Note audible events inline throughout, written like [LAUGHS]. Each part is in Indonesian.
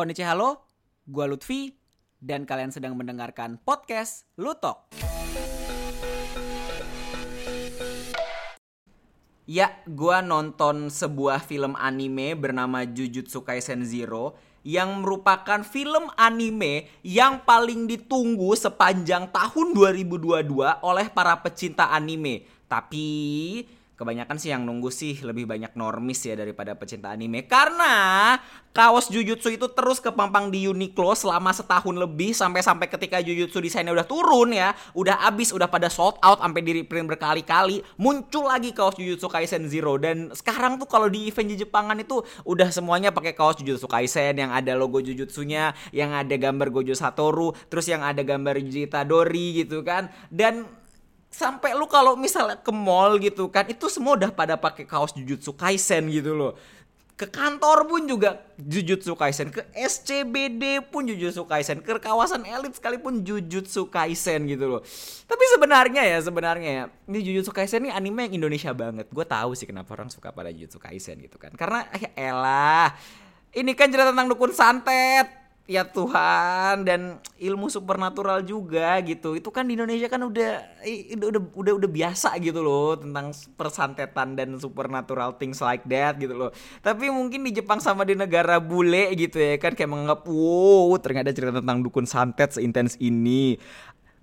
Konnichi halo, gua Lutfi dan kalian sedang mendengarkan podcast Lutok. Ya, gua nonton sebuah film anime bernama Jujutsu Kaisen Zero yang merupakan film anime yang paling ditunggu sepanjang tahun 2022 oleh para pecinta anime. Tapi kebanyakan sih yang nunggu sih lebih banyak normis ya daripada pecinta anime. Karena kaos Jujutsu itu terus kepampang di Uniqlo selama setahun lebih sampai-sampai ketika Jujutsu desainnya udah turun ya udah abis udah pada sold out sampai di reprint berkali-kali muncul lagi kaos Jujutsu Kaisen Zero. Dan sekarang tuh kalau di event di Jepangan itu udah semuanya pakai kaos Jujutsu Kaisen yang ada logo Jujutsunya yang ada gambar Gojo Satoru terus yang ada gambar Jitadori gitu kan. Dan sampai lu kalau misalnya ke mall gitu kan itu semua udah pada pakai kaos Jujutsu Kaisen gitu loh. Ke kantor pun juga Jujutsu Kaisen ke SCBD pun Jujutsu Kaisen ke kawasan elit sekalipun Jujutsu Kaisen gitu loh. Tapi sebenarnya ya sebenarnya ya ini Jujutsu Kaisen ini anime yang Indonesia banget. Gue tahu sih kenapa orang suka pada Jujutsu Kaisen gitu kan. Karena ya elah ini kan cerita tentang dukun santet ya Tuhan dan ilmu supernatural juga gitu. Itu kan di Indonesia kan udah udah udah udah biasa gitu loh tentang persantetan dan supernatural things like that gitu loh. Tapi mungkin di Jepang sama di negara bule gitu ya kan kayak menganggap wow ternyata cerita tentang dukun santet seintens ini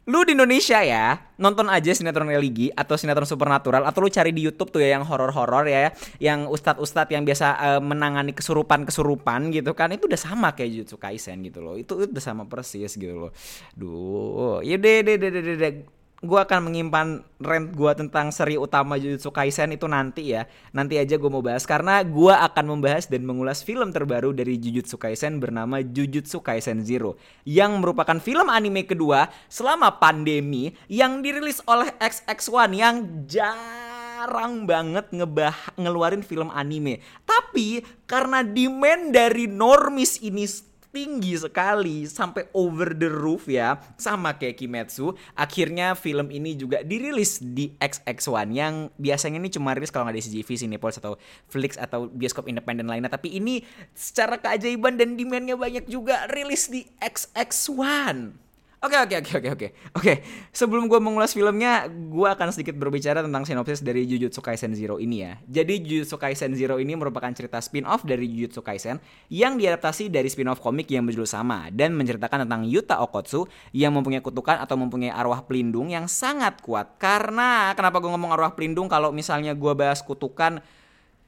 lu di Indonesia ya nonton aja sinetron religi atau sinetron supernatural atau lu cari di YouTube tuh ya yang horor-horor ya yang ustadz-ustadz yang biasa uh, menangani kesurupan-kesurupan gitu kan itu udah sama kayak Jujutsu Kaisen gitu loh. Itu, itu udah sama persis gitu loh. Duh ya deh deh deh deh deh gue akan menyimpan rent gue tentang seri utama Jujutsu Kaisen itu nanti ya. Nanti aja gue mau bahas karena gue akan membahas dan mengulas film terbaru dari Jujutsu Kaisen bernama Jujutsu Kaisen Zero yang merupakan film anime kedua selama pandemi yang dirilis oleh XX1 yang jarang banget ngebah ngeluarin film anime. Tapi karena demand dari normis ini tinggi sekali sampai over the roof ya sama kayak Kimetsu. Akhirnya film ini juga dirilis di XX1 yang biasanya ini cuma rilis kalau nggak di CGV, Cinepolis atau Flix atau bioskop independen lainnya. Tapi ini secara keajaiban dan demandnya banyak juga rilis di XX1 Oke oke oke oke oke oke. Sebelum gue mengulas filmnya, gue akan sedikit berbicara tentang sinopsis dari Jujutsu Kaisen Zero ini ya. Jadi Jujutsu Kaisen Zero ini merupakan cerita spin-off dari Jujutsu Kaisen yang diadaptasi dari spin-off komik yang berjudul sama dan menceritakan tentang Yuta Okotsu yang mempunyai kutukan atau mempunyai arwah pelindung yang sangat kuat. Karena kenapa gue ngomong arwah pelindung kalau misalnya gue bahas kutukan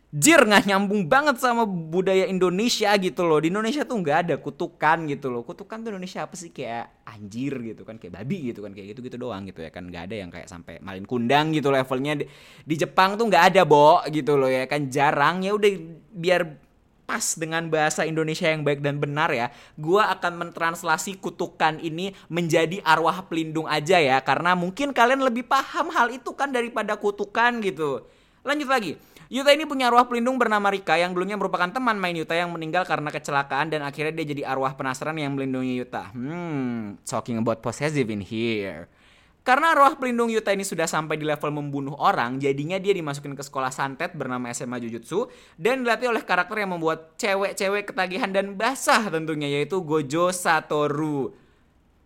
Jir nggak nyambung banget sama budaya Indonesia gitu loh. Di Indonesia tuh nggak ada kutukan gitu loh. Kutukan tuh Indonesia apa sih? Kayak anjir gitu kan kayak babi gitu kan kayak gitu gitu doang gitu ya kan. Nggak ada yang kayak sampai malin kundang gitu levelnya. Di, di Jepang tuh nggak ada bo gitu loh ya kan. Jarang. Ya udah biar pas dengan bahasa Indonesia yang baik dan benar ya gua akan mentranslasi kutukan ini menjadi arwah pelindung aja ya. Karena mungkin kalian lebih paham hal itu kan daripada kutukan gitu. Lanjut lagi Yuta ini punya arwah pelindung bernama Rika yang dulunya merupakan teman main Yuta yang meninggal karena kecelakaan dan akhirnya dia jadi arwah penasaran yang melindungi Yuta. Hmm, talking about possessive in here. Karena arwah pelindung Yuta ini sudah sampai di level membunuh orang, jadinya dia dimasukin ke sekolah santet bernama SMA Jujutsu dan dilatih oleh karakter yang membuat cewek-cewek ketagihan dan basah tentunya yaitu Gojo Satoru.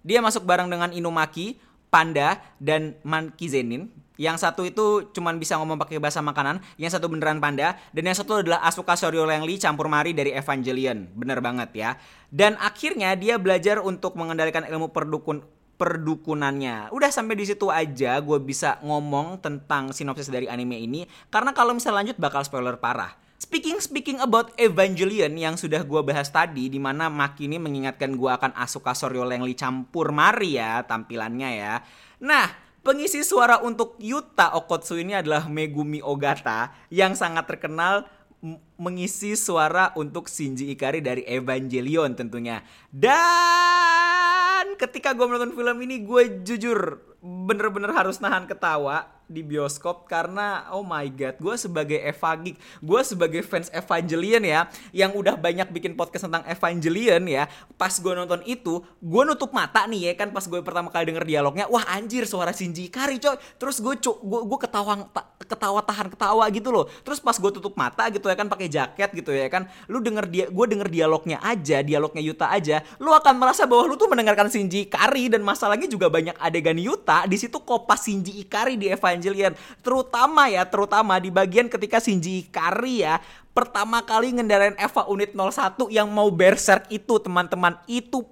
Dia masuk bareng dengan Inumaki, Panda, dan Mankizenin yang satu itu cuman bisa ngomong pakai bahasa makanan, yang satu beneran panda, dan yang satu adalah Asuka Soryo Lengli campur mari dari Evangelion. Bener banget ya. Dan akhirnya dia belajar untuk mengendalikan ilmu perdukun perdukunannya. Udah sampai di situ aja gue bisa ngomong tentang sinopsis dari anime ini karena kalau misalnya lanjut bakal spoiler parah. Speaking speaking about Evangelion yang sudah gue bahas tadi, di mana Maki ini mengingatkan gue akan Asuka Soryo Lengli campur mari ya tampilannya ya. Nah, Pengisi suara untuk Yuta Okotsu ini adalah Megumi Ogata yang sangat terkenal mengisi suara untuk Shinji Ikari dari Evangelion tentunya. Dan ketika gue menonton film ini gue jujur bener-bener harus nahan ketawa di bioskop karena oh my god gue sebagai Eva Geek gue sebagai fans Evangelion ya yang udah banyak bikin podcast tentang Evangelion ya pas gue nonton itu gue nutup mata nih ya kan pas gue pertama kali denger dialognya wah anjir suara Shinji Kari coy. Terus gue gue gue ketawa ketawa tahan ketawa gitu loh. Terus pas gue tutup mata gitu ya kan pakai jaket gitu ya kan lu denger dia gue denger dialognya aja dialognya Yuta aja lu akan merasa bahwa lu tuh mendengarkan Shinji Ikari dan masalahnya juga banyak adegan Yuta. Di situ kopas Shinji Ikari di Evangelion. Terutama ya terutama di bagian ketika Shinji Ikari ya pertama kali ngendarain Eva unit 01 yang mau berserk itu teman-teman. Itu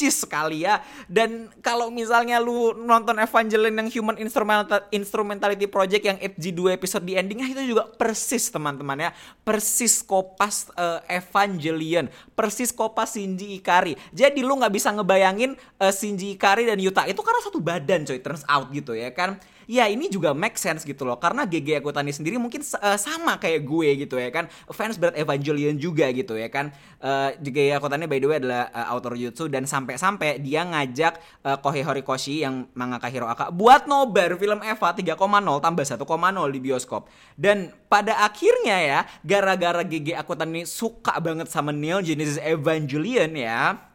percis sekali ya. Dan kalau misalnya lu nonton Evangelion yang Human Instrumental Instrumentality Project yang FG2 episode di endingnya itu juga persis teman-teman ya. Persis kopas uh, Evangelion persis kopas Shinji Ikari. Jadi lu nggak bisa ngebayangin uh, Shinji Ikari dan Yuta itu karena satu badan coy turns out gitu ya kan ya ini juga make sense gitu loh. Karena GG Akutani sendiri mungkin uh, sama kayak gue gitu ya kan. Fans berat Evangelion juga gitu ya kan. Uh, GG Akutani by the way adalah uh, author jutsu dan sampai-sampai dia ngajak uh, Kohei Horikoshi yang mangaka Hiroaka buat nobar film Eva 3,0 tambah 1,0 di bioskop. Dan pada akhirnya ya gara-gara GG Akutani suka banget sama Neil Genesis Evangelion ya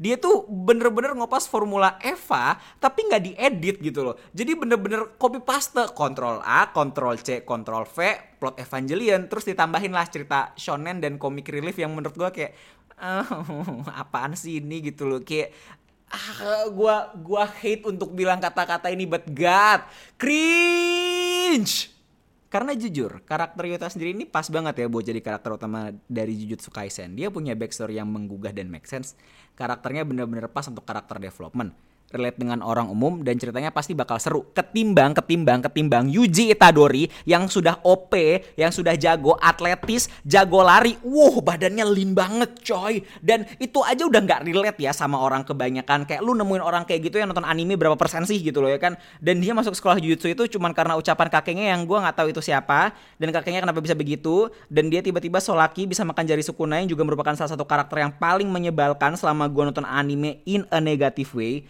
dia tuh bener-bener ngopas formula Eva tapi nggak diedit gitu loh. Jadi bener-bener copy paste Ctrl A Ctrl C Ctrl V plot Evangelion. Terus ditambahin lah cerita shonen dan comic relief yang menurut gue kayak oh, [LAUGHS] apaan sih ini? gitu loh. Kayak ah, gua gua hate untuk bilang kata-kata ini but God cringe karena jujur, karakter Yuta sendiri ini pas banget ya buat jadi karakter utama dari Jujutsu Kaisen. Dia punya backstory yang menggugah dan make sense. Karakternya bener-bener pas untuk karakter development relate dengan orang umum dan ceritanya pasti bakal seru. Ketimbang ketimbang ketimbang Yuji Itadori yang sudah OP yang sudah jago atletis jago lari. Wow badannya lean banget coy. Dan itu aja udah nggak relate ya sama orang kebanyakan. Kayak lu nemuin orang kayak gitu yang nonton anime berapa persen sih gitu loh ya kan? Dan dia masuk sekolah jujutsu itu cuman karena ucapan kakeknya yang gue nggak tahu itu siapa. Dan kakeknya kenapa bisa begitu? Dan dia tiba-tiba solaki bisa makan jari sukuna yang juga merupakan salah satu karakter yang paling menyebalkan selama gue nonton anime in a negative way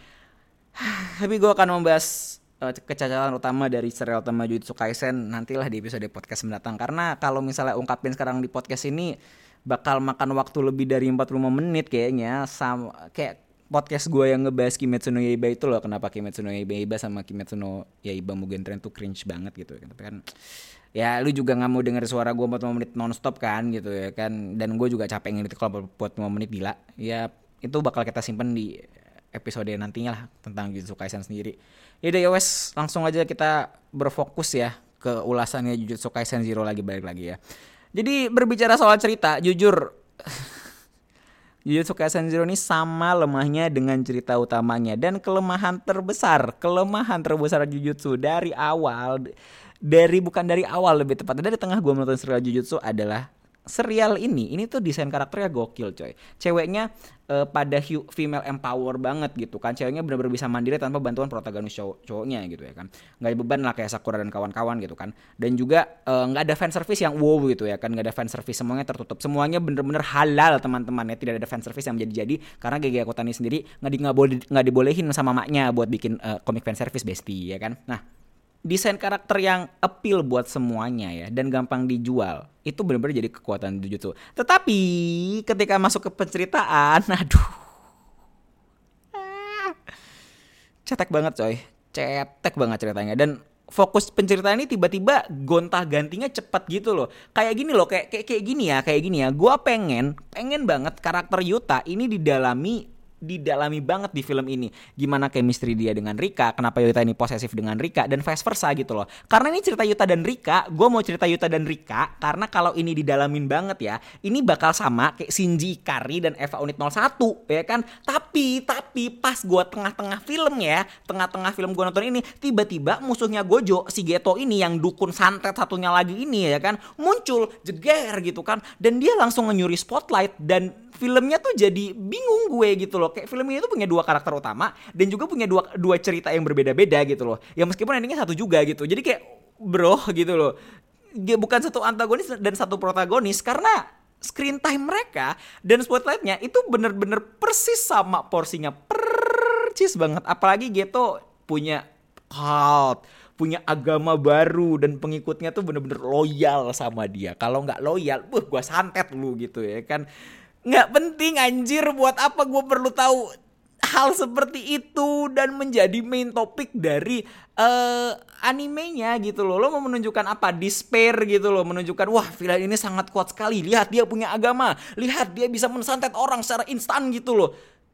tapi gue akan membahas uh, kecacatan utama dari serial utama Jujutsu Kaisen nantilah di episode podcast mendatang. Karena kalau misalnya ungkapin sekarang di podcast ini bakal makan waktu lebih dari 45 menit kayaknya. Sama kayak podcast gue yang ngebahas Kimetsu no Yaiba itu loh kenapa Kimetsu no Yaiba sama Kimetsu no Yaiba Mugen Train tuh cringe banget gitu. Kan tapi kan ya lu juga nggak mau denger suara gue 45 menit nonstop kan gitu ya kan. Dan gue juga capek ngedit kalau buat 5 menit gila. Ya itu bakal kita simpen di episode nantinya lah tentang Jujutsu Kaisen sendiri. Ya wes langsung aja kita berfokus ya ke ulasannya Jujutsu Kaisen Zero lagi balik lagi ya. Jadi berbicara soal cerita, jujur [LAUGHS] Jujutsu Kaisen Zero ini sama lemahnya dengan cerita utamanya dan kelemahan terbesar, kelemahan terbesar Jujutsu dari awal dari bukan dari awal lebih tepatnya dari tengah gua menonton serial Jujutsu adalah serial ini ini tuh desain karakternya gokil coy. Ceweknya uh, pada female empower banget gitu kan. Ceweknya benar-benar bisa mandiri tanpa bantuan protagonis cowok cowoknya gitu ya kan. Nggak beban lah kayak Sakura dan kawan-kawan gitu kan. Dan juga uh, nggak ada fan service yang wow gitu ya kan. Nggak ada fan service semuanya tertutup. Semuanya bener-bener halal teman-teman ya tidak ada fan service yang menjadi-jadi karena GG Akutani sendiri nggak di, nggak dibolehin sama maknya buat bikin uh, komik fan service bestie ya kan. Nah desain karakter yang appeal buat semuanya ya dan gampang dijual itu benar-benar jadi kekuatan Jujutsu. Tetapi ketika masuk ke penceritaan, [LAUGHS] aduh. Cetek banget coy. Cetek banget ceritanya dan fokus penceritaan ini tiba-tiba gonta-gantinya cepat gitu loh. Kayak gini loh, kayak kayak kayak gini ya, kayak gini ya. Gua pengen pengen banget karakter Yuta ini didalami didalami banget di film ini. Gimana chemistry dia dengan Rika, kenapa Yuta ini posesif dengan Rika, dan vice versa gitu loh. Karena ini cerita Yuta dan Rika, gue mau cerita Yuta dan Rika, karena kalau ini didalamin banget ya, ini bakal sama kayak Shinji Ikari dan Eva Unit 01, ya kan? Tapi, tapi pas gue tengah-tengah film ya, tengah-tengah film gue nonton ini, tiba-tiba musuhnya Gojo, si Geto ini yang dukun santet satunya lagi ini ya kan, muncul, jeger gitu kan, dan dia langsung nyuri spotlight, dan filmnya tuh jadi bingung gue gitu loh. Kayak film ini tuh punya dua karakter utama dan juga punya dua dua cerita yang berbeda-beda gitu loh. Ya meskipun endingnya satu juga gitu. Jadi kayak bro [LAUGHS] gitu loh. Dia bukan satu antagonis dan satu protagonis karena screen time mereka dan spotlightnya itu bener-bener persis sama porsinya persis banget. Apalagi gitu punya cult punya agama baru dan pengikutnya tuh bener-bener loyal sama dia. Kalau nggak loyal, buh gua santet lu gitu ya kan nggak penting anjir buat apa gue perlu tahu hal seperti itu dan menjadi main topik dari uh, animenya gitu loh. Lo mau menunjukkan apa? Despair gitu loh, menunjukkan wah villain ini sangat kuat sekali. Lihat dia punya agama, lihat dia bisa mensantet orang secara instan gitu loh.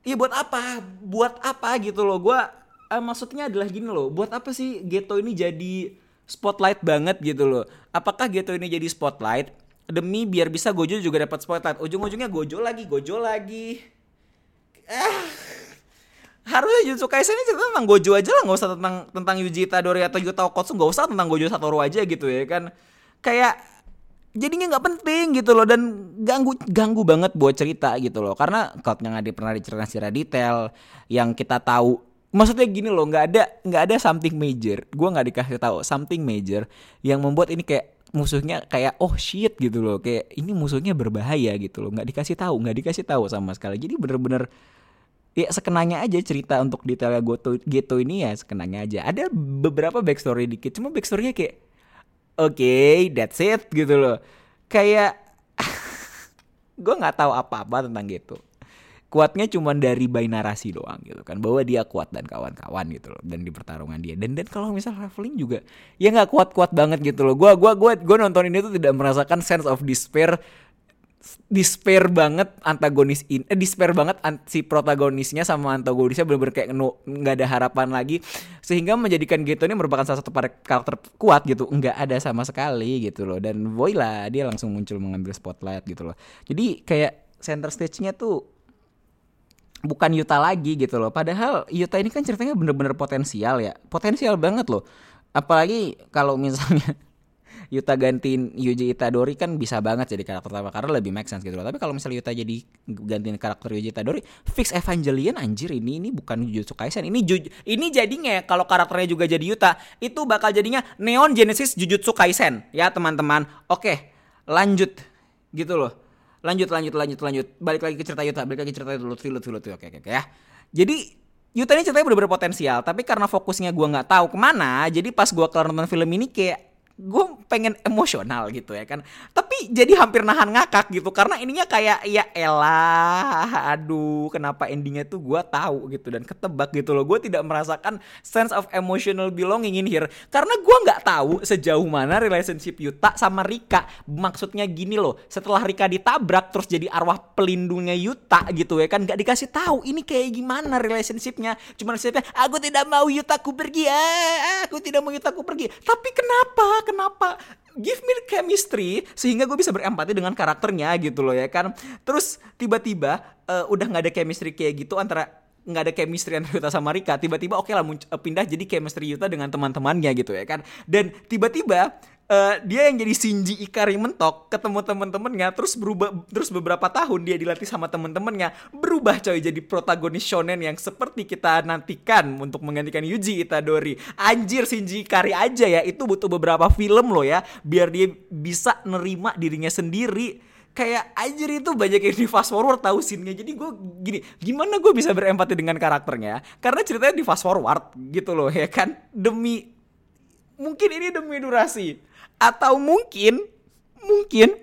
Iya buat apa? Buat apa gitu loh. Gua uh, maksudnya adalah gini loh. Buat apa sih Geto ini jadi spotlight banget gitu loh. Apakah Geto ini jadi spotlight demi biar bisa Gojo juga dapat spotlight. Ujung-ujungnya Gojo lagi, Gojo lagi. Eh, harusnya Jujutsu Kaisen ini cerita tentang Gojo aja lah, nggak usah tentang tentang Yuji Itadori atau Yuta Okotsu, nggak usah tentang Gojo Satoru aja gitu ya kan. Kayak jadinya nggak penting gitu loh dan ganggu ganggu banget buat cerita gitu loh karena yang ada pernah diceritakan secara detail yang kita tahu maksudnya gini loh nggak ada nggak ada something major gue nggak dikasih tahu something major yang membuat ini kayak musuhnya kayak oh shit gitu loh. Kayak ini musuhnya berbahaya gitu loh. Nggak dikasih tahu nggak dikasih tahu sama sekali. Jadi bener-bener ya sekenanya aja cerita untuk detailnya Goto Geto ini ya sekenanya aja. Ada beberapa backstory dikit cuma backstorynya kayak oke okay, that's it gitu loh. Kayak [LAUGHS] gue nggak tahu apa-apa tentang Geto kuatnya cuma dari by narasi doang gitu kan. Bahwa dia kuat dan kawan-kawan gitu loh dan di pertarungan dia. Dan dan kalau misal leveling juga ya nggak kuat-kuat banget gitu loh. Gua gua gua gua nonton ini tuh tidak merasakan sense of despair despair banget antagonis ini eh, despair banget si protagonisnya sama antagonisnya bener-bener kayak nggak ada harapan lagi. Sehingga menjadikan Geto ini merupakan salah satu karakter kuat gitu. Nggak ada sama sekali gitu loh. Dan boy lah dia langsung muncul mengambil spotlight gitu loh. Jadi kayak center stage-nya tuh bukan Yuta lagi gitu loh. Padahal Yuta ini kan ceritanya bener-bener potensial ya. Potensial banget loh. Apalagi kalau misalnya [LAUGHS] Yuta gantiin Yuji Itadori kan bisa banget jadi karakter utama karena lebih make sense gitu loh. Tapi kalau misalnya Yuta jadi gantiin karakter Yuji Itadori, fix Evangelion anjir ini ini bukan Jujutsu Kaisen. Ini Ju, ini jadinya kalau karakternya juga jadi Yuta, itu bakal jadinya Neon Genesis Jujutsu Kaisen ya teman-teman. Oke, lanjut gitu loh lanjut lanjut lanjut lanjut. Balik lagi ke cerita Yuta balik lagi ke cerita dulu dulu dulu oke oke oke ya. Jadi Yuta ini ceritanya bener-bener potensial tapi karena fokusnya gue nggak tahu ke mana jadi pas gue kelar nonton film ini kayak gue pengen emosional gitu ya kan. Tapi jadi hampir nahan ngakak gitu karena ininya kayak ya elah aduh kenapa endingnya tuh gue tahu gitu dan ketebak gitu loh. Gue tidak merasakan sense of emotional belonging in here. Karena gue nggak tahu sejauh mana relationship Yuta sama Rika. Maksudnya gini loh setelah Rika ditabrak terus jadi arwah pelindungnya Yuta gitu ya kan nggak dikasih tahu ini kayak gimana relationshipnya. Cuma relationshipnya aku tidak mau Yutaku pergi ah, aku tidak mau Yutaku pergi. Tapi kenapa kenapa? Give me chemistry sehingga gue bisa berempati dengan karakternya gitu loh ya kan. Terus tiba-tiba uh, udah nggak ada chemistry kayak gitu antara nggak ada chemistry antara Yuta sama Rika tiba-tiba oke okay lah eh, pindah jadi chemistry Yuta dengan teman-temannya gitu ya kan. Dan tiba-tiba uh, dia yang jadi Shinji Ikari mentok ketemu temen-temennya terus berubah terus beberapa tahun dia dilatih sama temen-temennya berubah coy jadi protagonis shonen yang seperti kita nantikan untuk menggantikan Yuji Itadori. Anjir Shinji Ikari aja ya itu butuh beberapa film loh ya biar dia bisa nerima dirinya sendiri. Kayak anjir itu banyak yang di fast forward tahu scene-nya. Jadi gue gini gimana gue bisa berempati dengan karakternya? Karena ceritanya di fast forward gitu loh ya kan? Demi mungkin ini demi durasi atau mungkin mungkin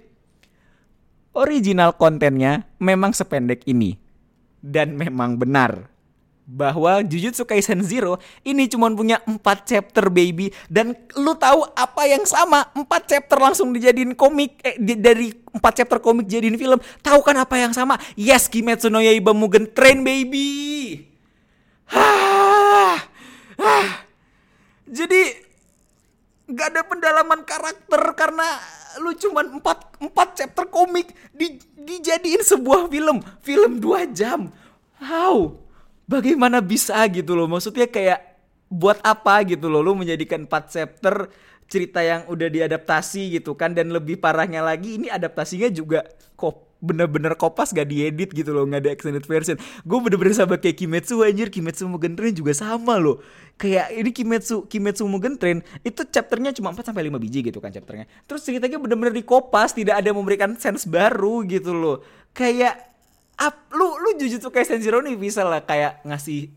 original kontennya memang sependek ini. Dan memang benar bahwa Jujutsu Kaisen Zero ini cuma punya 4 chapter baby. Dan lu tahu apa yang sama? 4 chapter langsung dijadiin komik eh di, dari 4 chapter komik jadiin film. Tahu kan apa yang sama? Yes Kimetsu no Yaiba Mugen Train baby. Hah. Hah. jadi nggak ada pendalaman karakter karena lu cuman empat empat chapter komik di, dijadiin sebuah film. Film dua jam. How? Bagaimana bisa gitu loh? Maksudnya kayak buat apa gitu loh? Lu menjadikan empat chapter cerita yang udah diadaptasi gitu kan? Dan lebih parahnya lagi ini adaptasinya juga kok bener-bener kopas gak diedit gitu loh nggak ada extended version. Gue bener-bener sama kayak Kimetsu anjir. Kimetsu Mugen Train juga sama loh. Kayak ini Kimetsu Kimetsu Mugen Train itu chapternya cuma 4 sampai lima biji gitu kan chapternya. Terus ceritanya bener-bener dikopas tidak ada memberikan sense baru gitu loh. Kayak up, lu lu Jujutsu Kaisen Zero nih bisa lah kayak ngasih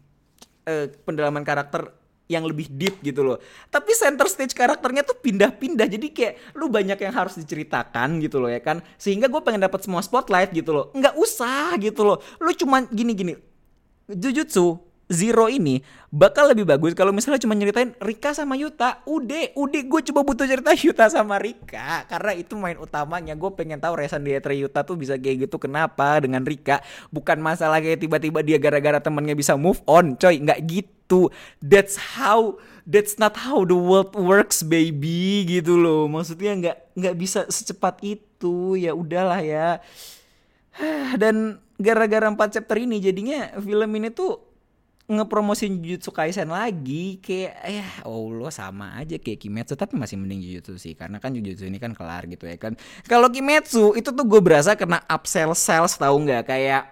uh, pendalaman karakter yang lebih deep gitu loh. Tapi center stage karakternya tuh pindah-pindah. Jadi kayak lu banyak yang harus diceritakan gitu loh ya kan. Sehingga gue pengen dapat semua spotlight gitu loh. Nggak usah gitu loh. Lu cuman gini-gini. Jujutsu Zero ini bakal lebih bagus kalau misalnya cuma nyeritain Rika sama Yuta. Udah, udah gue coba butuh cerita [LAUGHS] Yuta sama Rika karena itu main utamanya. Gue pengen tahu Resan Dietre Yuta tuh bisa kayak gitu kenapa dengan Rika. Bukan masalah kayak tiba-tiba dia gara-gara temennya bisa move on, coy. Nggak gitu. That's how that's not how the world works, baby gitu loh. Maksudnya nggak nggak bisa secepat itu. Ya udahlah ya. [SIGHS] Dan gara-gara empat chapter ini jadinya film ini tuh ngepromosin Jujutsu Kaisen lagi kayak ya Allah sama aja kayak Kimetsu. Tapi masih mending Jujutsu sih karena kan Jujutsu ini kan kelar gitu ya kan. Kalau Kimetsu itu tuh gue berasa kena upsell sales tahu nggak? Kayak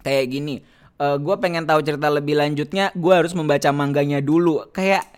kayak gini uh, eh, gue pengen tahu cerita lebih lanjutnya gue harus membaca mangganya dulu. Kayak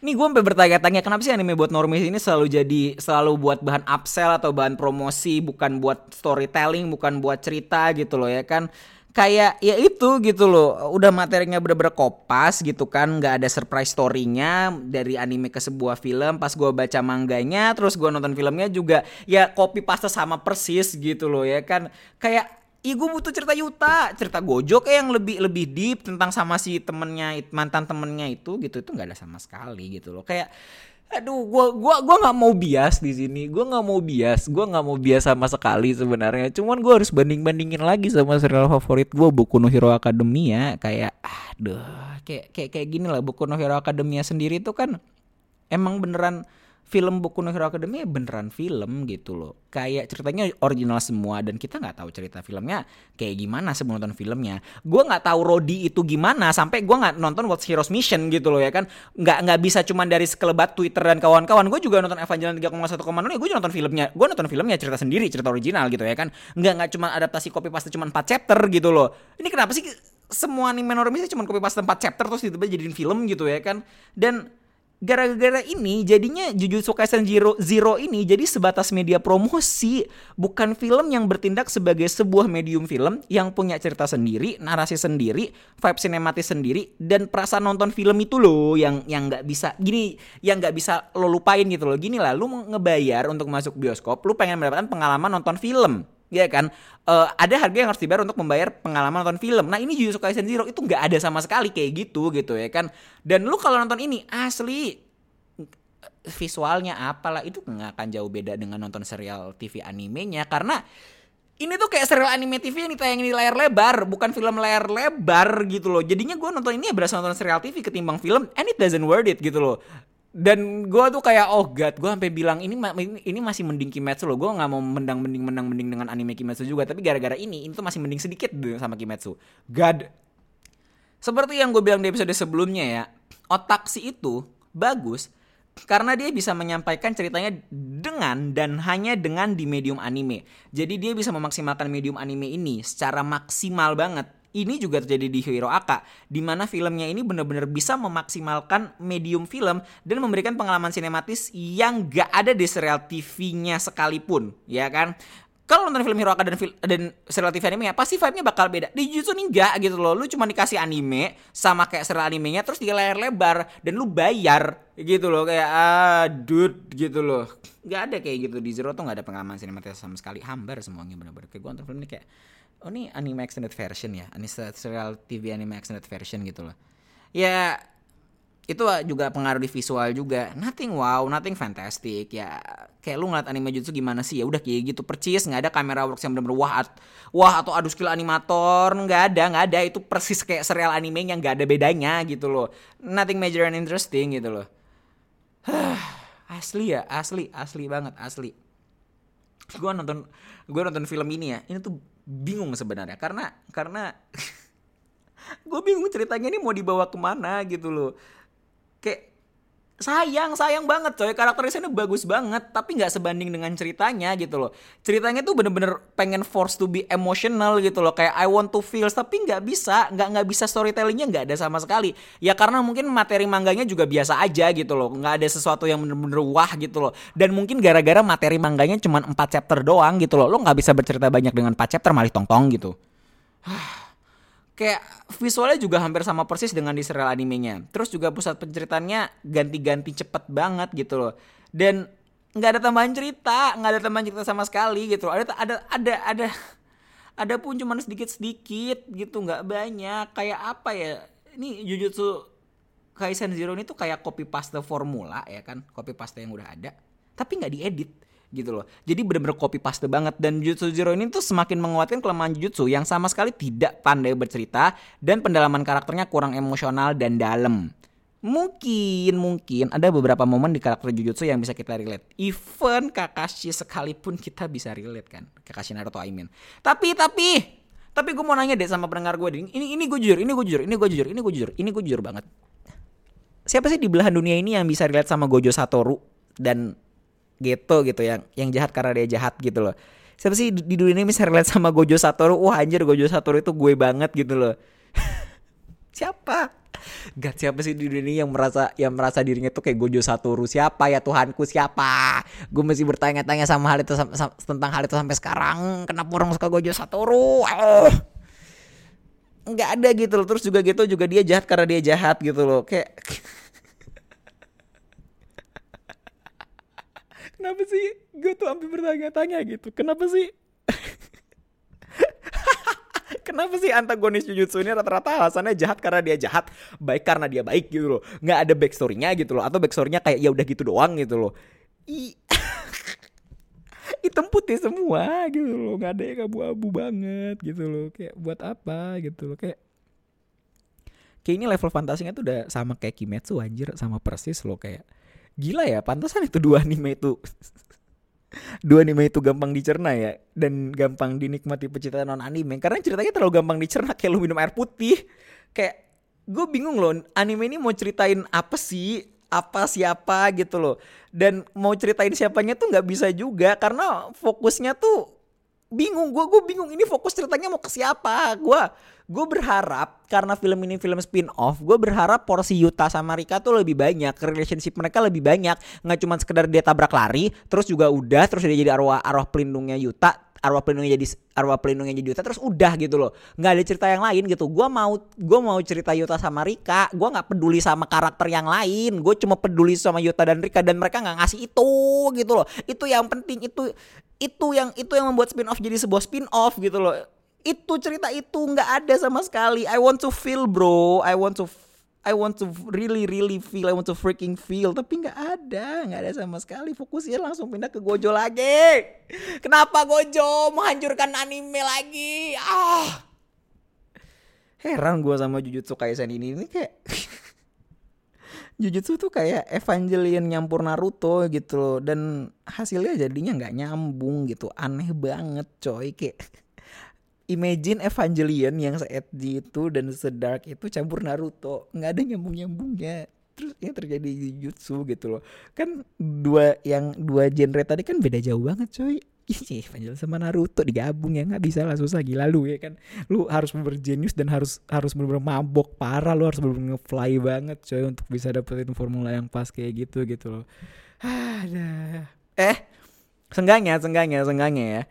ini gue sampai bertanya-tanya kenapa sih anime buat normis ini selalu jadi selalu buat bahan upsell atau bahan promosi bukan buat storytelling bukan buat cerita gitu loh ya kan kayak ya itu gitu loh. Udah materinya bener-bener kopas gitu kan nggak ada surprise storynya dari anime ke sebuah film. Pas gue baca mangganya terus gue nonton filmnya juga ya copy paste sama persis gitu loh ya kan. Kayak gue butuh cerita Yuta, cerita Gojo kayak yang lebih lebih deep tentang sama si temennya mantan temennya itu gitu. Itu nggak ada sama sekali gitu loh. Kayak aduh gua gua gua nggak mau bias di sini. Gua nggak mau bias. Gua nggak mau bias sama sekali sebenarnya. Cuman gua harus banding bandingin lagi sama serial favorit gua Boku no Hero Academia. Kayak aduh kayak kayak kayak gini lah. Boku no Hero Academia sendiri tuh kan emang beneran film Boku no Hero Academia beneran film gitu loh. Kayak ceritanya original semua dan kita nggak tahu cerita filmnya kayak gimana sebelum nonton filmnya. Gue nggak tahu Rodi itu gimana sampai gue nggak nonton What's Heroes Mission gitu loh ya kan. Nggak nggak bisa cuma dari sekelebat Twitter dan kawan-kawan. Gue juga nonton Evangelion 3,1 komando ya gue nonton filmnya. Gue nonton filmnya cerita sendiri, cerita original gitu ya kan. Nggak nggak cuma adaptasi copy paste cuma 4 chapter gitu loh. Ini kenapa sih semua anime normis cuma copy paste 4 chapter terus tiba-tiba jadiin film gitu ya kan. Dan gara-gara ini jadinya Jujutsu Kaisen Zero, Zero ini jadi sebatas media promosi bukan film yang bertindak sebagai sebuah medium film yang punya cerita sendiri narasi sendiri vibe sinematis sendiri dan perasaan nonton film itu loh yang yang nggak bisa gini yang nggak bisa lo lupain gitu loh. Gini lah lu ngebayar untuk masuk bioskop lu pengen mendapatkan pengalaman nonton film ya kan? Uh, ada harga yang harus dibayar untuk membayar pengalaman nonton film. Nah ini Jujutsu Kaisen Zero itu nggak ada sama sekali kayak gitu gitu ya kan? Dan lu kalau nonton ini asli visualnya apalah itu nggak akan jauh beda dengan nonton serial TV animenya. Karena ini tuh kayak serial anime TV yang ditayangin di layar lebar, bukan film layar lebar gitu loh. Jadinya gue nonton ini ya berasa nonton serial TV ketimbang film, and it doesn't worth it gitu loh dan gue tuh kayak oh god gue sampai bilang ini ini masih mending Kimetsu loh. Gue nggak mau mendang mending menang mending dengan anime Kimetsu juga. Tapi gara-gara ini tuh masih mending sedikit sama Kimetsu. God. Seperti yang gue bilang di episode sebelumnya ya otak si itu bagus karena dia bisa menyampaikan ceritanya dengan dan hanya dengan di medium anime. Jadi dia bisa memaksimalkan medium anime ini secara maksimal banget ini juga terjadi di Hero Aka, di mana filmnya ini benar-benar bisa memaksimalkan medium film dan memberikan pengalaman sinematis yang gak ada di serial TV-nya sekalipun, ya kan? Kalau nonton film Hero Aka dan, dan serial TV anime ya pasti vibe-nya bakal beda. Di Jujutsu enggak gitu loh. Lu cuma dikasih anime sama kayak serial animenya terus di layar lebar dan lu bayar gitu loh kayak ah dude gitu loh. Gak ada kayak gitu di Zero tuh gak ada pengalaman sinematis sama sekali. Hambar semuanya bener-bener kayak gue nonton film ini kayak oh ini anime extended version ya? Anime serial TV anime extended version gitu loh. Ya itu juga pengaruh di visual juga. Nothing wow nothing fantastic. Ya kayak lu ngeliat anime jutsu gimana sih? Ya udah kayak gitu percis. Nggak ada kamera works yang bener-bener wah at, wah atau adu skill animator. Nggak ada nggak ada. Itu persis kayak serial anime yang nggak ada bedanya gitu loh. Nothing major and interesting gitu loh. [SIGHS] Asli ya asli asli banget asli gue nonton gue nonton film ini ya ini tuh bingung sebenarnya. Karena karena [LAUGHS] gue bingung ceritanya ini mau dibawa ke mana gitu loh. Kayak sayang sayang banget coy. Karakterisnya bagus banget tapi nggak sebanding dengan ceritanya gitu loh. Ceritanya tuh bener-bener pengen force to be emotional gitu loh. Kayak I want to feel tapi nggak bisa nggak nggak bisa storytellingnya nggak ada sama sekali. Ya karena mungkin materi mangganya juga biasa aja gitu loh. Nggak ada sesuatu yang bener-bener wah gitu loh. Dan mungkin gara-gara materi mangganya cuma 4 chapter doang gitu loh. Lo nggak bisa bercerita banyak dengan 4 chapter malah tong-tong gitu [SIGHS] kayak visualnya juga hampir sama persis dengan di serial animenya. Terus juga pusat penceritaannya ganti-ganti cepet banget gitu loh. Dan nggak ada tambahan cerita, nggak ada tambahan cerita sama sekali gitu. Loh. Ada ada ada ada ada pun cuma sedikit-sedikit gitu nggak banyak kayak apa ya ini Jujutsu Kaisen Zero ini tuh kayak copy paste formula ya kan copy paste yang udah ada tapi nggak diedit gitu loh jadi bener-bener copy paste banget dan Jujutsu Zero ini tuh semakin menguatkan kelemahan Jujutsu yang sama sekali tidak pandai bercerita dan pendalaman karakternya kurang emosional dan dalam mungkin mungkin ada beberapa momen di karakter Jujutsu yang bisa kita relate. Even Kakashi sekalipun kita bisa relate kan. Kakashi Naruto I mean. Tapi tapi tapi gue mau nanya deh sama pendengar gue ini ini gue jujur, ini gue jujur, ini gue jujur, ini gue jujur, ini gue jujur banget. Siapa sih di belahan dunia ini yang bisa relate sama Gojo Satoru dan gitu gitu yang yang jahat karena dia jahat gitu loh. Siapa sih di dunia ini bisa relate sama Gojo Satoru? Wah anjir Gojo Satoru itu gue banget gitu loh. [LAUGHS] Siapa? Gak siapa sih di dunia yang merasa yang merasa dirinya tuh kayak Gojo Satoru siapa ya Tuhanku siapa gue masih bertanya-tanya sama hal itu tentang hal itu sampai sekarang kenapa orang suka Gojo Satoru oh. nggak ada gitu loh terus juga gitu juga dia jahat karena dia jahat gitu loh kayak [LAUGHS] kenapa sih gue tuh hampir bertanya-tanya gitu kenapa sih [LAUGHS] Kenapa sih antagonis Jujutsu ini rata-rata alasannya jahat karena dia jahat, baik karena dia baik gitu loh. Nggak ada backstory-nya gitu loh. Atau backstory-nya kayak ya udah gitu doang gitu loh. I [LAUGHS] hitam putih semua gitu loh. Nggak ada yang abu-abu banget gitu loh. Kayak buat apa gitu loh. Kayak kayak ini level fantasinya tuh udah sama kayak Kimetsu anjir sama persis loh kayak gila ya pantasan itu dua anime itu. Dua anime itu gampang dicerna ya dan gampang dinikmati pecinta non anime karena ceritanya terlalu gampang dicerna kayak lu minum air putih. Kayak gue bingung loh anime ini mau ceritain apa sih? Apa siapa gitu loh. Dan mau ceritain siapanya tuh nggak bisa juga karena fokusnya tuh bingung gue gue bingung ini fokus ceritanya mau ke siapa? Gue gue berharap karena film ini film spin off gue berharap porsi Yuta sama Rika tuh lebih banyak relationship mereka lebih banyak. Nggak cuma sekedar dia tabrak lari terus juga udah terus dia jadi arwah arwah pelindungnya Yuta arwah pelindungnya jadi arwah pelindungnya jadi Yuta terus udah gitu loh. Nggak ada cerita yang lain gitu. Gue mau gue mau cerita Yuta sama Rika. Gue nggak peduli sama karakter yang lain. Gue cuma peduli sama Yuta dan Rika dan mereka nggak ngasih itu gitu loh. Itu yang penting itu itu yang itu yang membuat spin off jadi sebuah spin off gitu loh. Itu cerita itu nggak ada sama sekali. I want to feel bro. I want to I want to really really feel I want to freaking feel. Tapi nggak ada nggak ada sama sekali. Fokusnya langsung pindah ke Gojo lagi. Kenapa Gojo menghancurkan anime lagi? Ah. Heran gue sama Jujutsu Kaisen ini. Ini kayak [LAUGHS] Jujutsu tuh kayak Evangelion nyampur Naruto gitu loh. Dan hasilnya jadinya nggak nyambung gitu. Aneh banget coy. Kayak imagine Evangelion yang se-edgy itu dan sedark itu campur Naruto. Nggak ada nyambung nyambungnya terus yang terjadi di Jutsu gitu loh. Kan dua yang dua genre tadi kan beda jauh banget coy. Ih, Evangelion sama Naruto digabung ya. Nggak bisa lah susah gila lu ya kan. Lu harus berjenius dan harus harus bener-bener mabok parah. Lu harus bener-bener fly banget coy untuk bisa dapetin formula yang pas kayak gitu gitu loh. Ada eh sengganya sengganya sengganya ya.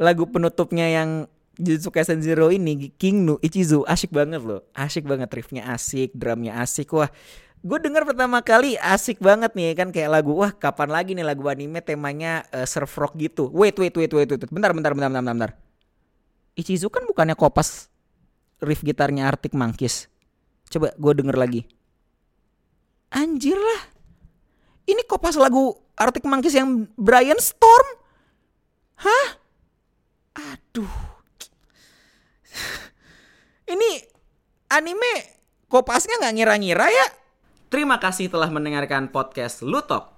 Lagu penutupnya yang Jujutsu Kaisen Zero ini King Nu Ichizu asik banget loh. Asik banget riffnya asik drumnya asik. Wah gue denger pertama kali asik banget nih kan kayak lagu wah kapan lagi nih lagu anime temanya uh, surf rock gitu. Wait wait wait wait wait bentar bentar bentar bentar bentar. Ichizu kan bukannya kopas riff gitarnya Arctic Monkeys. Coba gue denger lagi. Anjir lah. Ini kopas lagu Arctic Monkeys yang Brian Storm? Hah? Aduh ini anime kopasnya nggak ngira-ngira ya? Terima kasih telah mendengarkan podcast Lutok.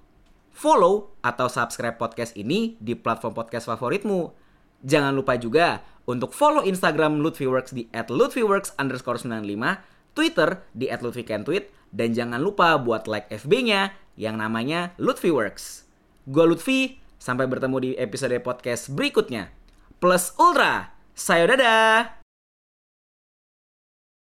Follow atau subscribe podcast ini di platform podcast favoritmu. Jangan lupa juga untuk follow Instagram Lutfiworks di @lutfiworks underscore 95, Twitter di @lutfikentweet, dan jangan lupa buat like FB-nya yang namanya Lutfiworks. Gue Lutfi, sampai bertemu di episode podcast berikutnya. Plus Ultra, sayo dadah!